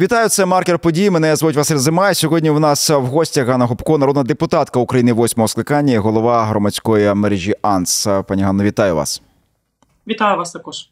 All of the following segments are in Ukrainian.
Вітаю, це маркер подій. Мене звуть Василь Зима. Сьогодні в нас в гостях Ганна Губко, народна депутатка України восьмого скликання, голова громадської мережі АНС. Пані Ганно, вітаю вас. Вітаю вас також.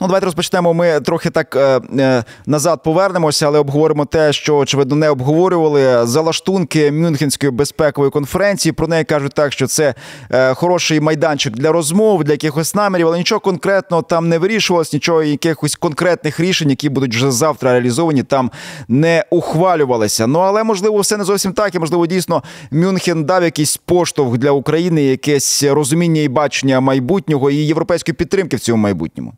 Ну, давайте розпочнемо. Ми трохи так е, е, назад повернемося, але обговоримо те, що очевидно не обговорювали. Залаштунки Мюнхенської безпекової конференції. Про неї кажуть так, що це е, хороший майданчик для розмов, для якихось намірів, але нічого конкретного там не вирішувалось, нічого якихось конкретних рішень, які будуть вже завтра реалізовані, там не ухвалювалися. Ну але можливо, все не зовсім так, і можливо, дійсно Мюнхен дав якийсь поштовх для України, якесь розуміння і бачення майбутнього і європейської підтримки в цьому майбутньому.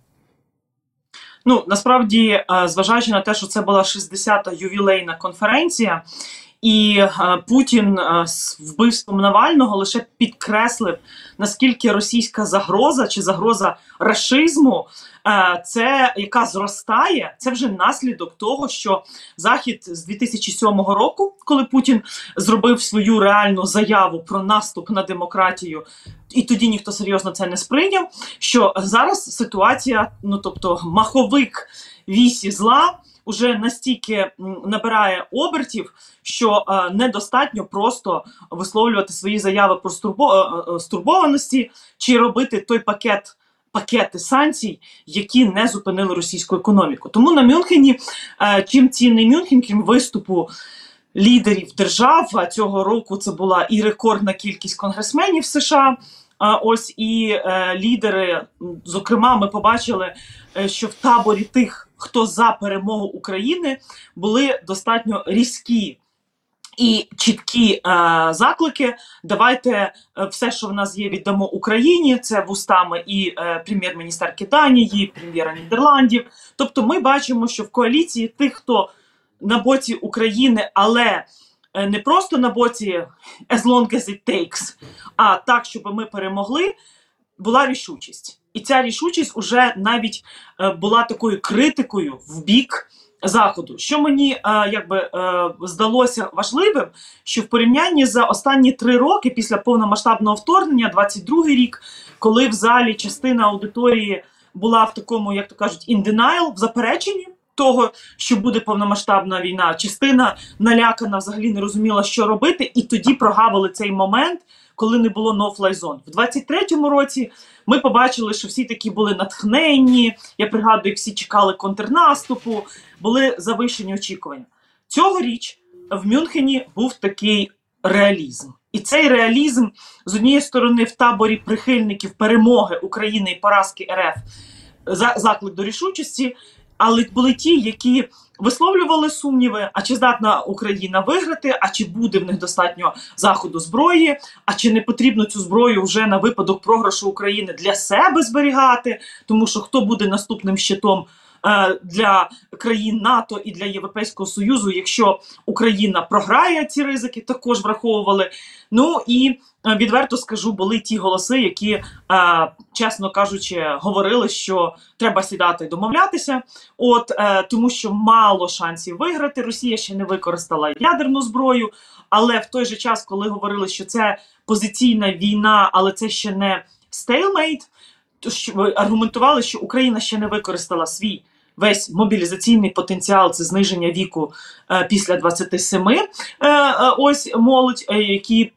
Ну насправді, е, зважаючи на те, що це була 60-та ювілейна конференція, і е, Путін е, з вбивством Навального лише підкреслив наскільки російська загроза чи загроза рашизму Е, це яка зростає, це вже наслідок того, що захід з 2007 року, коли Путін зробив свою реальну заяву про наступ на демократію, і тоді ніхто серйозно це не сприйняв. Що зараз ситуація, ну тобто маховик вісі зла. Уже настільки набирає обертів, що е, недостатньо просто висловлювати свої заяви про стурбо, е, стурбованості чи робити той пакет пакети санкцій, які не зупинили російську економіку. Тому на Мюнхені, е, чим цінний Мюнхен, крім виступу лідерів держав, цього року це була і рекордна кількість конгресменів США. Ось і е, лідери, зокрема, ми побачили, е, що в таборі тих, хто за перемогу України, були достатньо різкі і чіткі е, заклики. Давайте е, все, що в нас є, віддамо Україні. Це вустами і е, прем'єр-міністерки Данії, прем'єра Нідерландів. Тобто, ми бачимо, що в коаліції тих, хто на боці України, але не просто на боці as long as it takes, а так, щоб ми перемогли, була рішучість. І ця рішучість уже навіть е, була такою критикою в бік заходу. Що мені е, якби е, здалося важливим, що в порівнянні за останні три роки після повномасштабного вторгнення, 22-й рік, коли в залі частина аудиторії була в такому, як то кажуть, in denial, в запереченні. Того, що буде повномасштабна війна, частина налякана, взагалі не розуміла, що робити, і тоді прогавили цей момент, коли не було no-fly zone. В 23-му році ми побачили, що всі такі були натхненні. Я пригадую, всі чекали контрнаступу, були завищені очікування. Цьогоріч в Мюнхені був такий реалізм. І цей реалізм з однієї сторони в таборі прихильників перемоги України і поразки РФ за заклик до рішучості, але були ті, які висловлювали сумніви, а чи здатна Україна виграти, а чи буде в них достатньо заходу зброї, а чи не потрібно цю зброю вже на випадок програшу України для себе зберігати, тому що хто буде наступним щитом для країн НАТО і для Європейського союзу, якщо Україна програє ці ризики, також враховували. Ну і е, відверто скажу, були ті голоси, які, е, чесно кажучи, говорили, що треба сідати і домовлятися. От тому, що мало шансів виграти. Росія ще не використала ядерну зброю, але в той же час, коли говорили, що це позиційна війна, але це ще не stalemate, то аргументували, що Україна ще не використала свій весь мобілізаційний потенціал це зниження віку е, після 27, е, е, ось молодь, е, які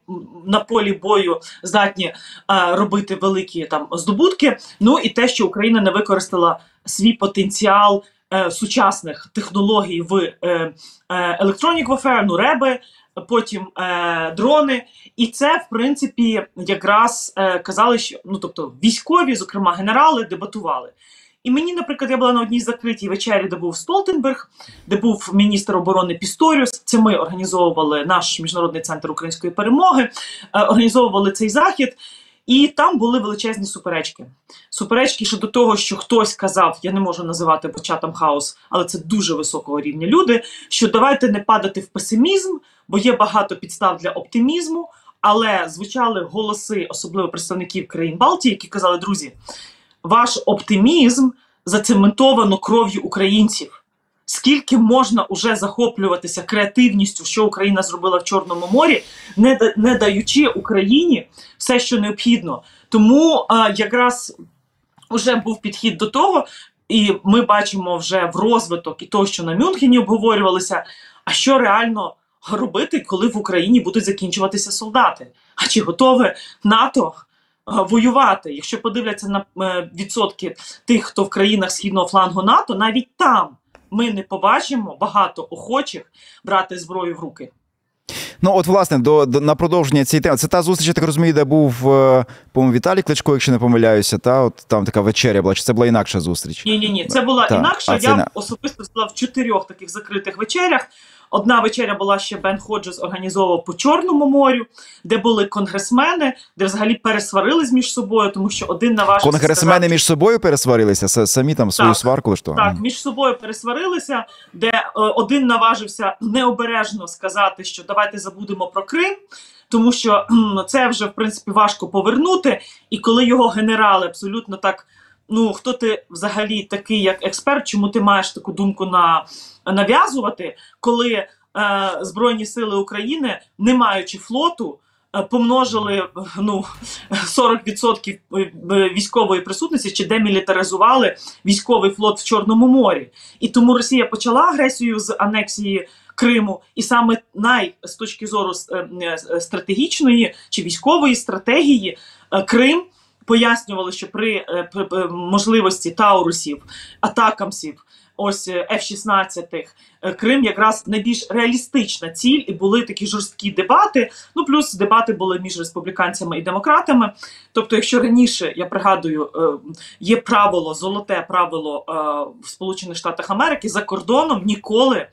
на полі бою здатні робити великі там здобутки. Ну і те, що Україна не використала свій потенціал сучасних технологій в е, е, Electronic Warfare, ну реби. Потім дрони, і це в принципі якраз казали, що ну тобто військові, зокрема генерали, дебатували. І мені, наприклад, я була на одній закритій вечері, де був Столтенберг, де був міністр оборони Пісторіус. Це ми організовували наш міжнародний центр української перемоги, е, організовували цей захід. І там були величезні суперечки. Суперечки щодо того, що хтось казав, я не можу називати початом хаос, але це дуже високого рівня люди. Що давайте не падати в песимізм, бо є багато підстав для оптимізму. Але звучали голоси, особливо представників країн Балтії, які казали, друзі ваш оптимізм зацементовано кров'ю українців. Скільки можна уже захоплюватися креативністю, що Україна зробила в Чорному морі, не не даючи Україні все, що необхідно. Тому а, якраз вже був підхід до того, і ми бачимо вже в розвиток і то, що на Мюнхені обговорювалося. А що реально робити, коли в Україні будуть закінчуватися солдати? А чи готове НАТО воювати? Якщо подивляться на е, відсотки тих, хто в країнах східного флангу НАТО, навіть там ми не побачимо багато охочих брати зброю в руки. Ну, от, власне, до, до на продовження цієї теми. Це та зустріч, я так розумію, де був е, по-моєму, Віталій Кличко, якщо не помиляюся, та от там така вечеря була. Чи це була інакша зустріч? Ні, ні, ні, це була Так, інакша. це Я не- особисто була в чотирьох таких закритих вечерях. Одна вечеря була ще Бен Ходжес організовував по Чорному морю, де були конгресмени, де взагалі пересварились між собою, тому що один наважився Конгресмени сказати, між собою пересварилися, самі там свою Так, сварку що? Так, між собою пересварилися, де е, один наважився необережно сказати, що давайте забудемо про Крим, тому що це вже в принципі важко повернути. І коли його генерали абсолютно так. Ну, хто ти взагалі такий як експерт? Чому ти маєш таку думку на нав'язувати, коли е, Збройні Сили України, не маючи флоту, е, помножили е, ну 40% е, військової присутності чи демілітаризували військовий флот в Чорному морі. І тому Росія почала агресію з анексії Криму, і саме най з точки зору е, е, стратегічної чи військової стратегії е, Крим. Пояснювали, що при, при, можливості Таурусів, Атакамсів, ось е, F-16, е, Крим якраз найбільш реалістична ціль, і були такі жорсткі дебати. Ну плюс дебати були між республіканцями і демократами. Тобто, якщо раніше я пригадую, є правило, золоте правило в Сполучених Штатах Америки за кордоном ніколи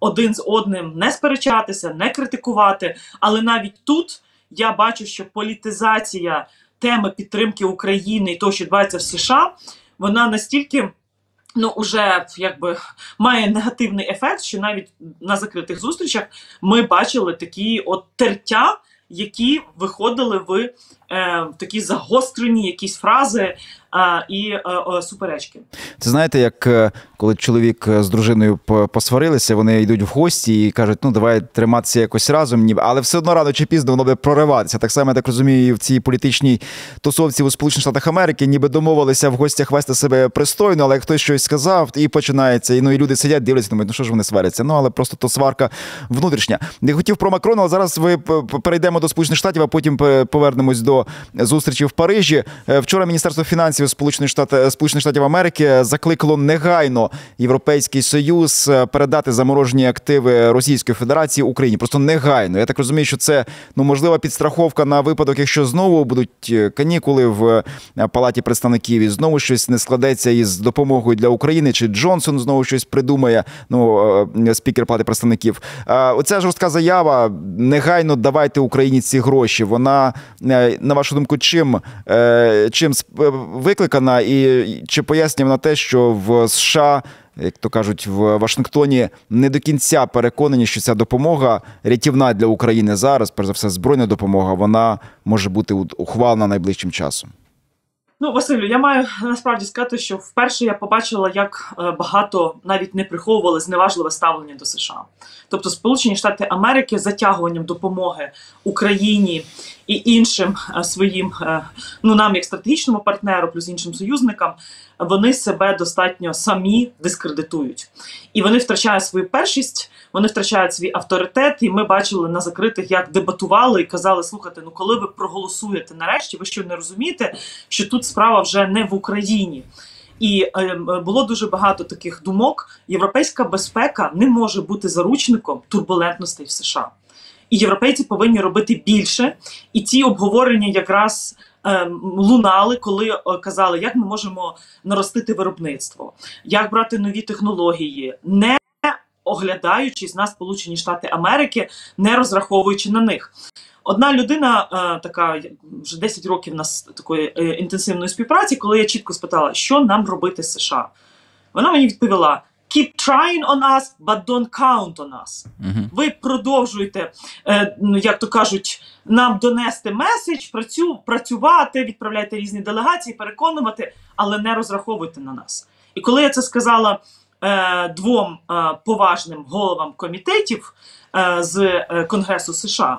один з одним не сперечатися, не критикувати. Але навіть тут я бачу, що політизація теми підтримки України і того, що відбувається в США, вона настільки. Ну, уже якби має негативний ефект, що навіть на закритих зустрічах ми бачили такі от тертя, які виходили в е, такі загострені якісь фрази е, і е, е, суперечки. Це знаєте, як е, коли чоловік е, з дружиною по- посварилися, вони йдуть в гості і кажуть, ну давай триматися якось разом, ніби але все одно рано чи пізно воно буде прориватися. Так само я так розумію, і в цій політичній тусовці у Сполучених Штатах Америки, ніби домовилися в гостях вести себе пристойно, але хтось щось сказав, і починається. І ну і люди сидять, дивляться, думають, ну що ж вони сваряться? Ну але просто то сварка внутрішня. Не хотів про Макрона, але зараз ви перейдемо до Сполучених Штатів, а потім повернемось до зустрічі в Парижі. Е, Вчора Міністерство фінансів Сполучених Штатів Сполучених Штатів Америки закликало негайно Європейський Союз е, передати заморожені активи Російської Федерації Україні. Просто негайно. Я так розумію, що це ну можлива підстраховка на випадок, якщо знову будуть е, канікули в е, палаті представників і знову щось не складеться із допомогою для України, чи Джонсон знову щось придумає. Ну е, спікер палати представників. Е, Оця жорстка заява. Негайно давайте Україні ці гроші. Вона е, на вашу думку, чим, е, чим е, викликана, і чи пояснює вона те, що в США. Як то кажуть, в Вашингтоні не до кінця переконані, що ця допомога рятівна для України зараз, перш за все, збройна допомога, вона може бути ухвалена найближчим часом. Ну, Василю, я маю насправді сказати, що вперше я побачила, як е, багато навіть не приховували зневажливе ставлення до США. Тобто, Сполучені Штати Америки затягуванням допомоги Україні і іншим е, своїм, е, ну нам як стратегічному партнеру, плюс іншим союзникам, вони себе достатньо самі дискредитують. І вони втрачають свою першість, вони втрачають свій авторитет. І ми бачили на закритих, як дебатували і казали: слухайте, ну коли ви проголосуєте нарешті, ви що не розумієте, що тут справа вже не в Україні. І е, було дуже багато таких думок. Європейська безпека не може бути заручником турбулентностей в США. І європейці повинні робити більше. І ці обговорення якраз е, лунали, коли е, казали, як ми можемо наростити виробництво, як брати нові технології, не оглядаючись на Сполучені Штати Америки, не розраховуючи на них. Одна людина, е, така вже 10 років нас такої е, інтенсивної співпраці, коли я чітко спитала, що нам робити США, вона мені відповіла: Keep trying on us, but don't count on us. Угу. Ви продовжуєте, е, ну, як то кажуть, нам донести меседж, працю, працювати, відправляйте різні делегації, переконувати, але не розраховуйте на нас. І коли я це сказала е, двом е, поважним головам комітетів е, з е, Конгресу США,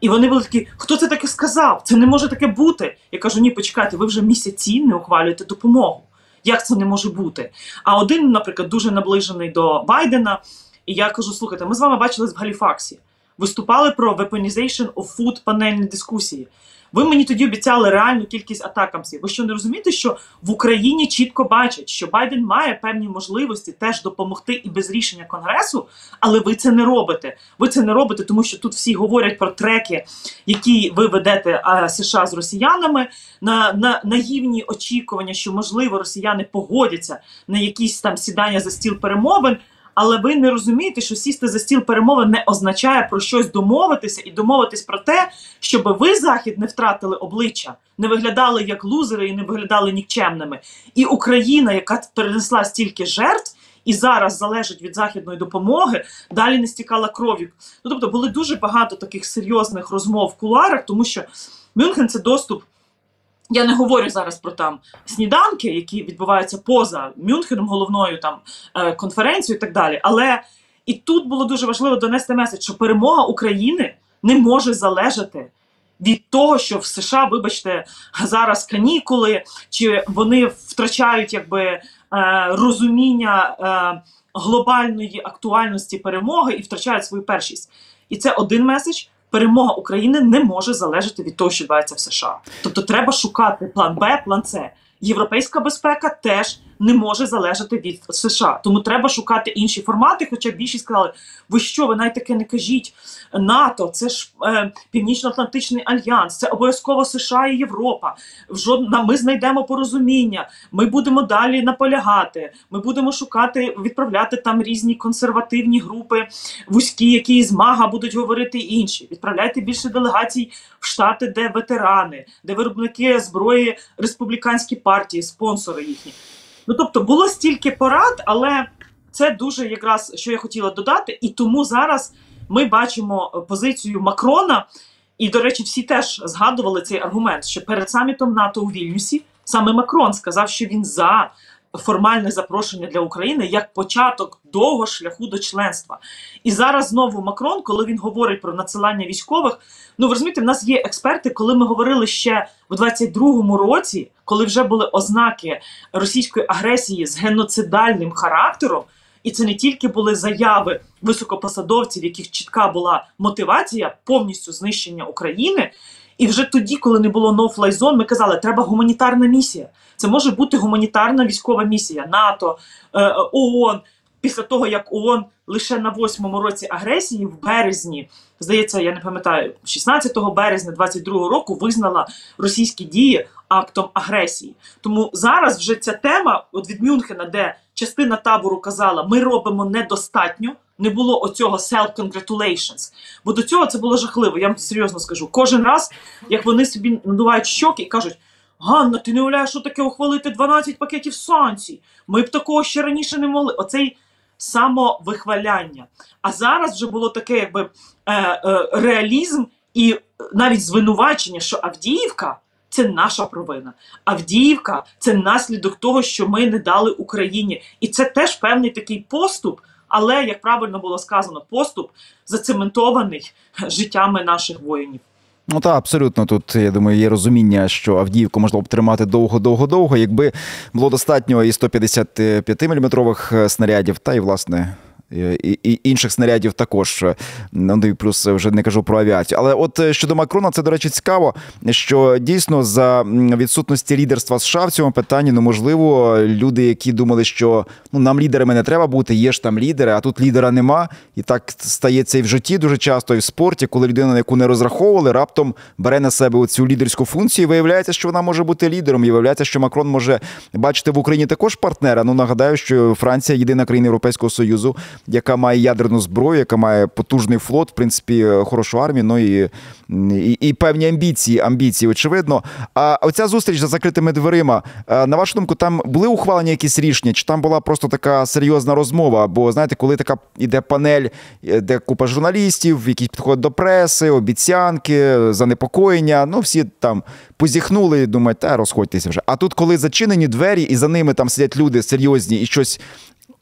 і вони були такі: хто це таке сказав? Це не може таке бути. Я кажу: ні, почекайте, ви вже місяці не ухвалюєте допомогу. Як це не може бути? А один, наприклад, дуже наближений до Байдена. І я кажу: слухайте, ми з вами бачились в Галіфаксі, виступали про weaponization of food панельні дискусії. Ви мені тоді обіцяли реальну кількість атакамсів. Ви що не розумієте, що в Україні чітко бачать, що Байден має певні можливості теж допомогти і без рішення конгресу, але ви це не робите. Ви це не робите, тому що тут всі говорять про треки, які ви ведете а, США з росіянами, на, на наївні очікування, що можливо росіяни погодяться на якісь там сідання за стіл перемовин. Але ви не розумієте, що сісти за стіл перемови не означає про щось домовитися і домовитись про те, щоб ви захід не втратили обличчя, не виглядали як лузери і не виглядали нікчемними. І Україна, яка перенесла стільки жертв. І зараз залежить від західної допомоги, далі не стікала кров'ю. Ну тобто були дуже багато таких серйозних розмов в кулуарах, тому що Мюнхен це доступ я не говорю зараз про там сніданки, які відбуваються поза Мюнхеном, головною там е, конференцією і так далі. Але і тут було дуже важливо донести меседж, що перемога України не може залежати від того, що в США, вибачте, зараз канікули, чи вони втрачають якби е, розуміння е, глобальної актуальності перемоги і втрачають свою першість. І це один меседж перемога України не може залежати від того, що відбувається в США. Тобто, треба шукати план Б, план С. Європейська безпека теж не може залежати від США. Тому треба шукати інші формати. Хоча більшість сказали, ви що, ви навіть таке не кажіть. НАТО, це ж е, Північно-Атлантичний альянс, це обов'язково США і Європа. Жодна ми знайдемо порозуміння. Ми будемо далі наполягати. Ми будемо шукати, відправляти там різні консервативні групи, вузькі, які з МАГА будуть говорити інші. Відправляйте більше делегацій в штати, де ветерани, де виробники зброї республіканські партії, спонсори їхні. Ну тобто було стільки порад, але це дуже якраз що я хотіла додати, і тому зараз ми бачимо позицію Макрона. І, до речі, всі теж згадували цей аргумент, що перед самітом НАТО у Вільнюсі саме Макрон сказав, що він за формальне запрошення для України як початок довго шляху до членства. І зараз знову Макрон, коли він говорить про надсилання військових, ну ви розумієте, в нас є експерти, коли ми говорили ще в 22-му році, коли вже були ознаки російської агресії з геноцидальним характером. І це не тільки були заяви високопосадовців, яких чітка була мотивація повністю знищення України. І вже тоді, коли не було no-fly zone, ми казали, треба гуманітарна місія. Це може бути гуманітарна військова місія НАТО, е, ООН. Після того, як ООН лише на восьмому році агресії в березні, здається, я не пам'ятаю, 16 березня 22-го року визнала російські дії актом агресії. Тому зараз вже ця тема, от від Мюнхена, де частина табору казала, ми робимо недостатньо. Не було оцього self-congratulations. Бо до цього це було жахливо. Я вам серйозно скажу. Кожен раз, як вони собі надувають щоки і кажуть: Ганна, ти не уявляєш, що таке ухвалити 12 пакетів санкцій. Ми б такого ще раніше не могли. Оцей самовихваляння. А зараз вже було таке, якби е, е, реалізм і навіть звинувачення, що Авдіївка. Це наша провина. Авдіївка це наслідок того, що ми не дали Україні, і це теж певний такий поступ. Але як правильно було сказано, поступ зацементований життями наших воїнів. Ну так, абсолютно тут я думаю, є розуміння, що Авдіївку можна б тримати довго-довго-довго, якби було достатньо і 155 мм снарядів, та й власне і, інших снарядів також. Ну і плюс вже не кажу про авіацію. Але от е, щодо Макрона, це, до речі, цікаво, що дійсно за відсутності лідерства США в цьому питанні, ну можливо, люди, які думали, що ну нам лідерами не треба бути, є ж там лідери, а тут лідера нема. І так стається і в житті дуже часто, і в спорті, коли людина, на яку не розраховували, раптом бере на себе цю лідерську функцію. і Виявляється, що вона може бути лідером. І виявляється, що Макрон може бачити в Україні також партнера. Ну нагадаю, що Франція єдина країна Європейського союзу яка має ядерну зброю, яка має потужний флот, в принципі, хорошу армію, ну і і, і певні амбіції, амбіції, очевидно. А оця зустріч за закритими дверима. На вашу думку, там були ухвалені якісь рішення? Чи там була просто така серйозна розмова? Бо знаєте, коли така іде панель, е, де купа журналістів, які підходять до преси, обіцянки, занепокоєння, ну всі там позіхнули думають, та розходьтеся вже. А тут, коли зачинені двері, і за ними там сидять люди серйозні і щось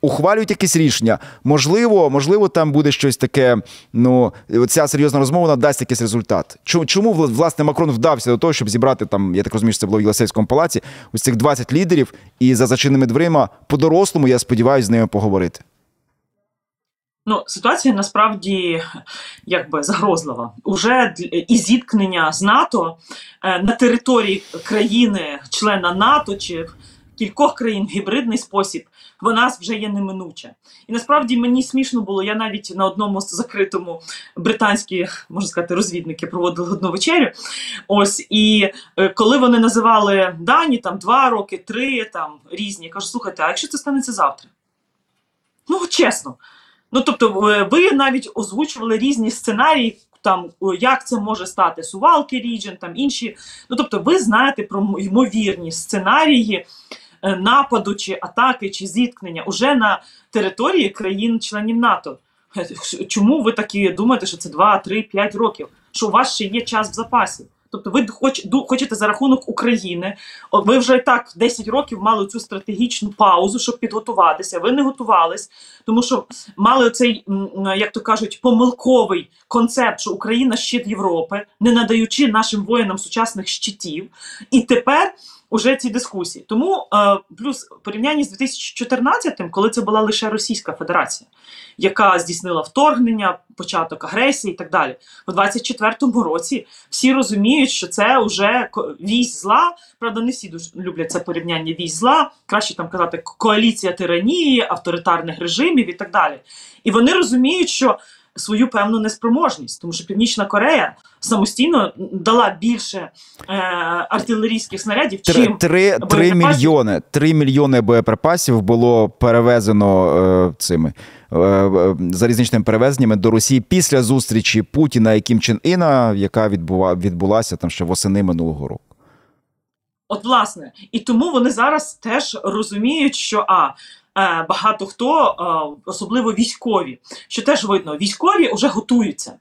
ухвалюють якісь рішення. Можливо, можливо, там буде щось таке. Ну, ця серйозна розмова вона дасть якийсь результат. Чому, власне Макрон вдався до того, щоб зібрати там, я так розумію, що це було в Єлисейському палаці, ось цих 20 лідерів, і за зачиненими дверима по-дорослому, я сподіваюся, з ними поговорити. Ну, ситуація насправді якби загрозлива. Уже і зіткнення з НАТО е, на території країни, члена НАТО чи кількох країн в гібридний спосіб, вона вже є неминуча. І насправді мені смішно було. Я навіть на одному закритому британські можна сказати розвідники проводили одну вечерю. Ось і е, коли вони називали дані там два роки, три там різні, я кажу, слухайте, а якщо це станеться завтра? Ну чесно. Ну тобто, ви навіть озвучували різні сценарії. Там як це може стати Сувалки Ріджен, там інші. Ну тобто, ви знаєте про ймовірні сценарії е, нападу, чи атаки, чи зіткнення уже на території країн-членів НАТО. Чому ви такі думаєте, що це 2, 3, 5 років? Що у вас ще є час в запасі? Тобто, ви хоч, хочете за рахунок України. Ви вже і так 10 років мали цю стратегічну паузу, щоб підготуватися. Ви не готувались, тому що мали цей, як то кажуть, помилковий концепт, що Україна щит Європи, не надаючи нашим воїнам сучасних щитів. І тепер уже ці дискусії. Тому е, плюс порівнянні з 2014-м, коли це була лише Російська Федерація, яка здійснила вторгнення, початок агресії і так далі. У 24-му році всі розуміють, що це вже вісь зла. Правда, не всі дуже люблять це порівняння вісь зла, краще там казати коаліція тиранії, авторитарних режимів і так далі. І вони розуміють, що свою певну неспроможність, тому що Північна Корея самостійно дала більше е, артилерійських снарядів, чим три, три мільйони. Три мільйони боєприпасів було перевезено е, цими е, е, залізничними перевезеннями до Росії після зустрічі Путіна і Кім Чен Іна, яка відбула, відбулася там ще восени минулого року. От, власне, і тому вони зараз теж розуміють, що а багато хто, е, особливо військові, що теж видно, військові вже готуються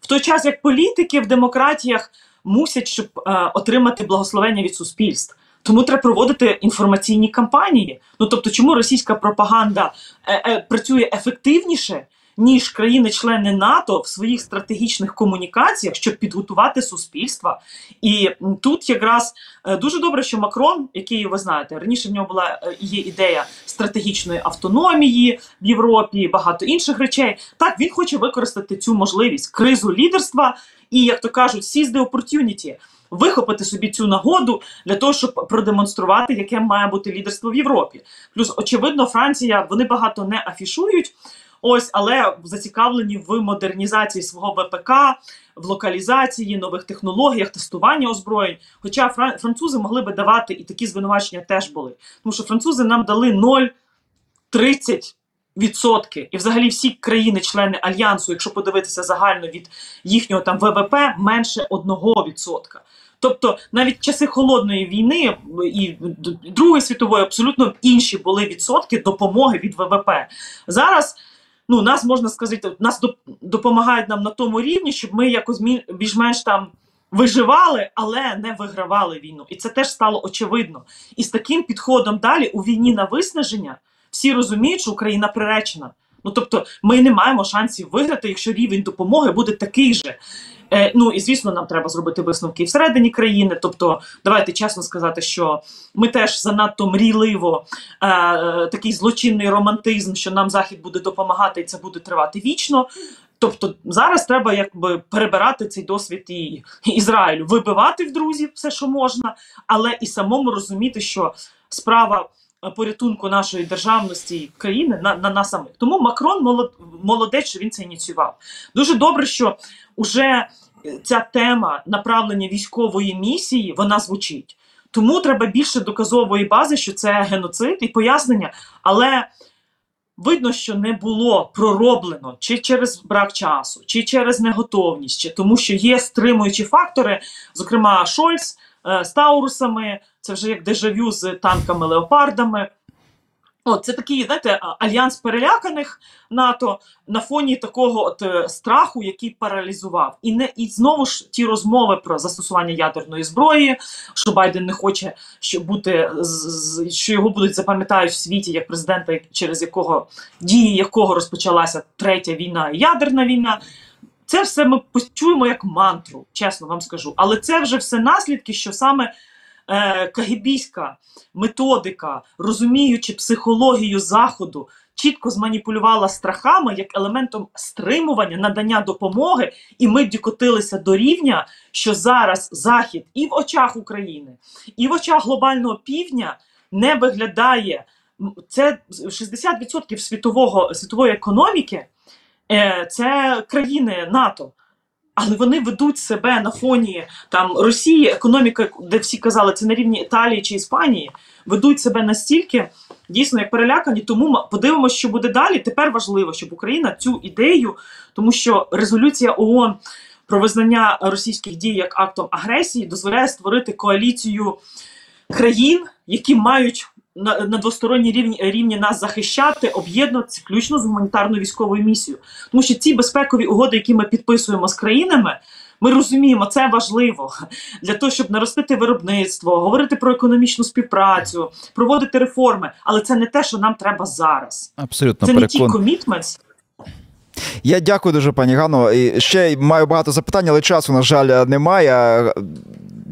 в той час, як політики в демократіях мусять щоб е, отримати благословення від суспільств. Тому треба проводити інформаційні кампанії. Ну тобто, чому російська пропаганда е, е, працює ефективніше, ніж країни-члени НАТО в своїх стратегічних комунікаціях, щоб підготувати суспільства. І тут якраз е, дуже добре, що Макрон, який ви знаєте, раніше в нього була е, є ідея стратегічної автономії в Європі, багато інших речей. Так він хоче використати цю можливість кризу лідерства і, як то кажуть, seize the opportunity, Вихопити собі цю нагоду для того, щоб продемонструвати, яке має бути лідерство в Європі. Плюс, очевидно, Франція вони багато не афішують, Ось, але зацікавлені в модернізації свого ВПК, в локалізації, нових технологіях, тестування озброєнь. Хоча французи могли би давати і такі звинувачення теж були. Тому що французи нам дали 0,30%. Відсотки і, взагалі, всі країни-члени альянсу, якщо подивитися загально від їхнього там ВВП, менше 1%. Тобто навіть часи холодної війни і Другої світової абсолютно інші були відсотки допомоги від ВВП. Зараз ну нас можна сказати, нас допомагають нам на тому рівні, щоб ми якось більш-менш там виживали, але не вигравали війну. І це теж стало очевидно. І з таким підходом далі у війні на виснаження всі розуміють, що Україна приречена. Ну тобто, ми не маємо шансів виграти, якщо рівень допомоги буде такий же. Е, Ну і звісно, нам треба зробити висновки всередині країни. Тобто, давайте чесно сказати, що ми теж занадто мрійливо е, такий злочинний романтизм, що нам захід буде допомагати, і це буде тривати вічно. Тобто зараз треба якби перебирати цей досвід і Ізраїлю, вибивати в друзів все, що можна, але і самому розуміти, що справа. Порятунку нашої державності і країни на на нас самих. Тому Макрон молод, молодець, що він це ініціював. Дуже добре, що уже ця тема направлення військової місії вона звучить. Тому треба більше доказової бази, що це геноцид і пояснення. Але видно, що не було пророблено чи через брак часу, чи через неготовність, чи тому, що є стримуючі фактори, зокрема Шольц е, з Таурусами, це вже як дежавю з танками леопардами. О, це такий, знаєте, альянс переляканих НАТО на фоні такого от е, страху, який паралізував. І не і знову ж ті розмови про застосування ядерної зброї, що Байден не хоче що бути що його будуть запам'ятають в світі як президента, через якого дії якого розпочалася третя війна, ядерна війна. Це все ми почуємо як мантру, чесно вам скажу. Але це вже все наслідки, що саме е, методика, розуміючи психологію заходу, чітко зманіпулювала страхами як елементом стримування, надання допомоги, і ми докотилися до рівня, що зараз Захід і в очах України, і в очах глобального півдня не виглядає. Це 60% світового світової економіки. е, Це країни НАТО. Але вони ведуть себе на фоні там Росії, економіка, де всі казали, це на рівні Італії чи Іспанії, ведуть себе настільки дійсно як перелякані. Тому подивимося, що буде далі. Тепер важливо, щоб Україна цю ідею, тому що резолюція ООН про визнання російських дій як актом агресії дозволяє створити коаліцію країн, які мають на, на двосторонній рівні, рівні нас захищати, об'єднуватися включно з гуманітарною військовою місією. Тому що ці безпекові угоди, які ми підписуємо з країнами, ми розуміємо, це важливо для того, щоб наростити виробництво, говорити про економічну співпрацю, проводити реформи. Але це не те, що нам треба зараз. Абсолютно Це не ті перекон. Я дякую дуже, пані Гано. І ще маю багато запитань, але часу, на жаль, немає.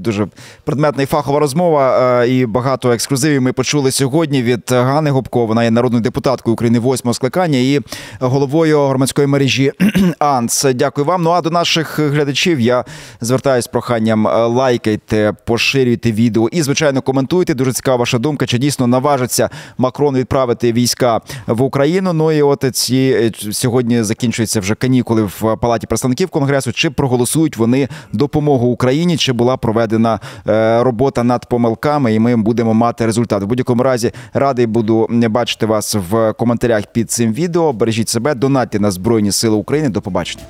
Дуже предметна і фахова розмова, е, і багато ексклюзивів ми почули сьогодні від Гани Гопко. Вона є народною депутаткою України восьмого скликання і головою громадської мережі АНС. Дякую вам. Ну а до наших глядачів я звертаюся з проханням е, лайкайте, поширюйте відео і, звичайно, коментуйте. Дуже цікава ваша думка. Чи дійсно наважиться Макрон відправити війська в Україну? Ну і от ці е, сьогодні закінчуються вже канікули в Палаті представників Конгресу. Чи проголосують вони допомогу Україні? Чи була проведена е, робота над помилками? І ми будемо мати результат. В будь-якому разі радий буду бачити вас в коментарях під цим відео. Бережіть себе, донатьте на Збройні Сили України. До побачення.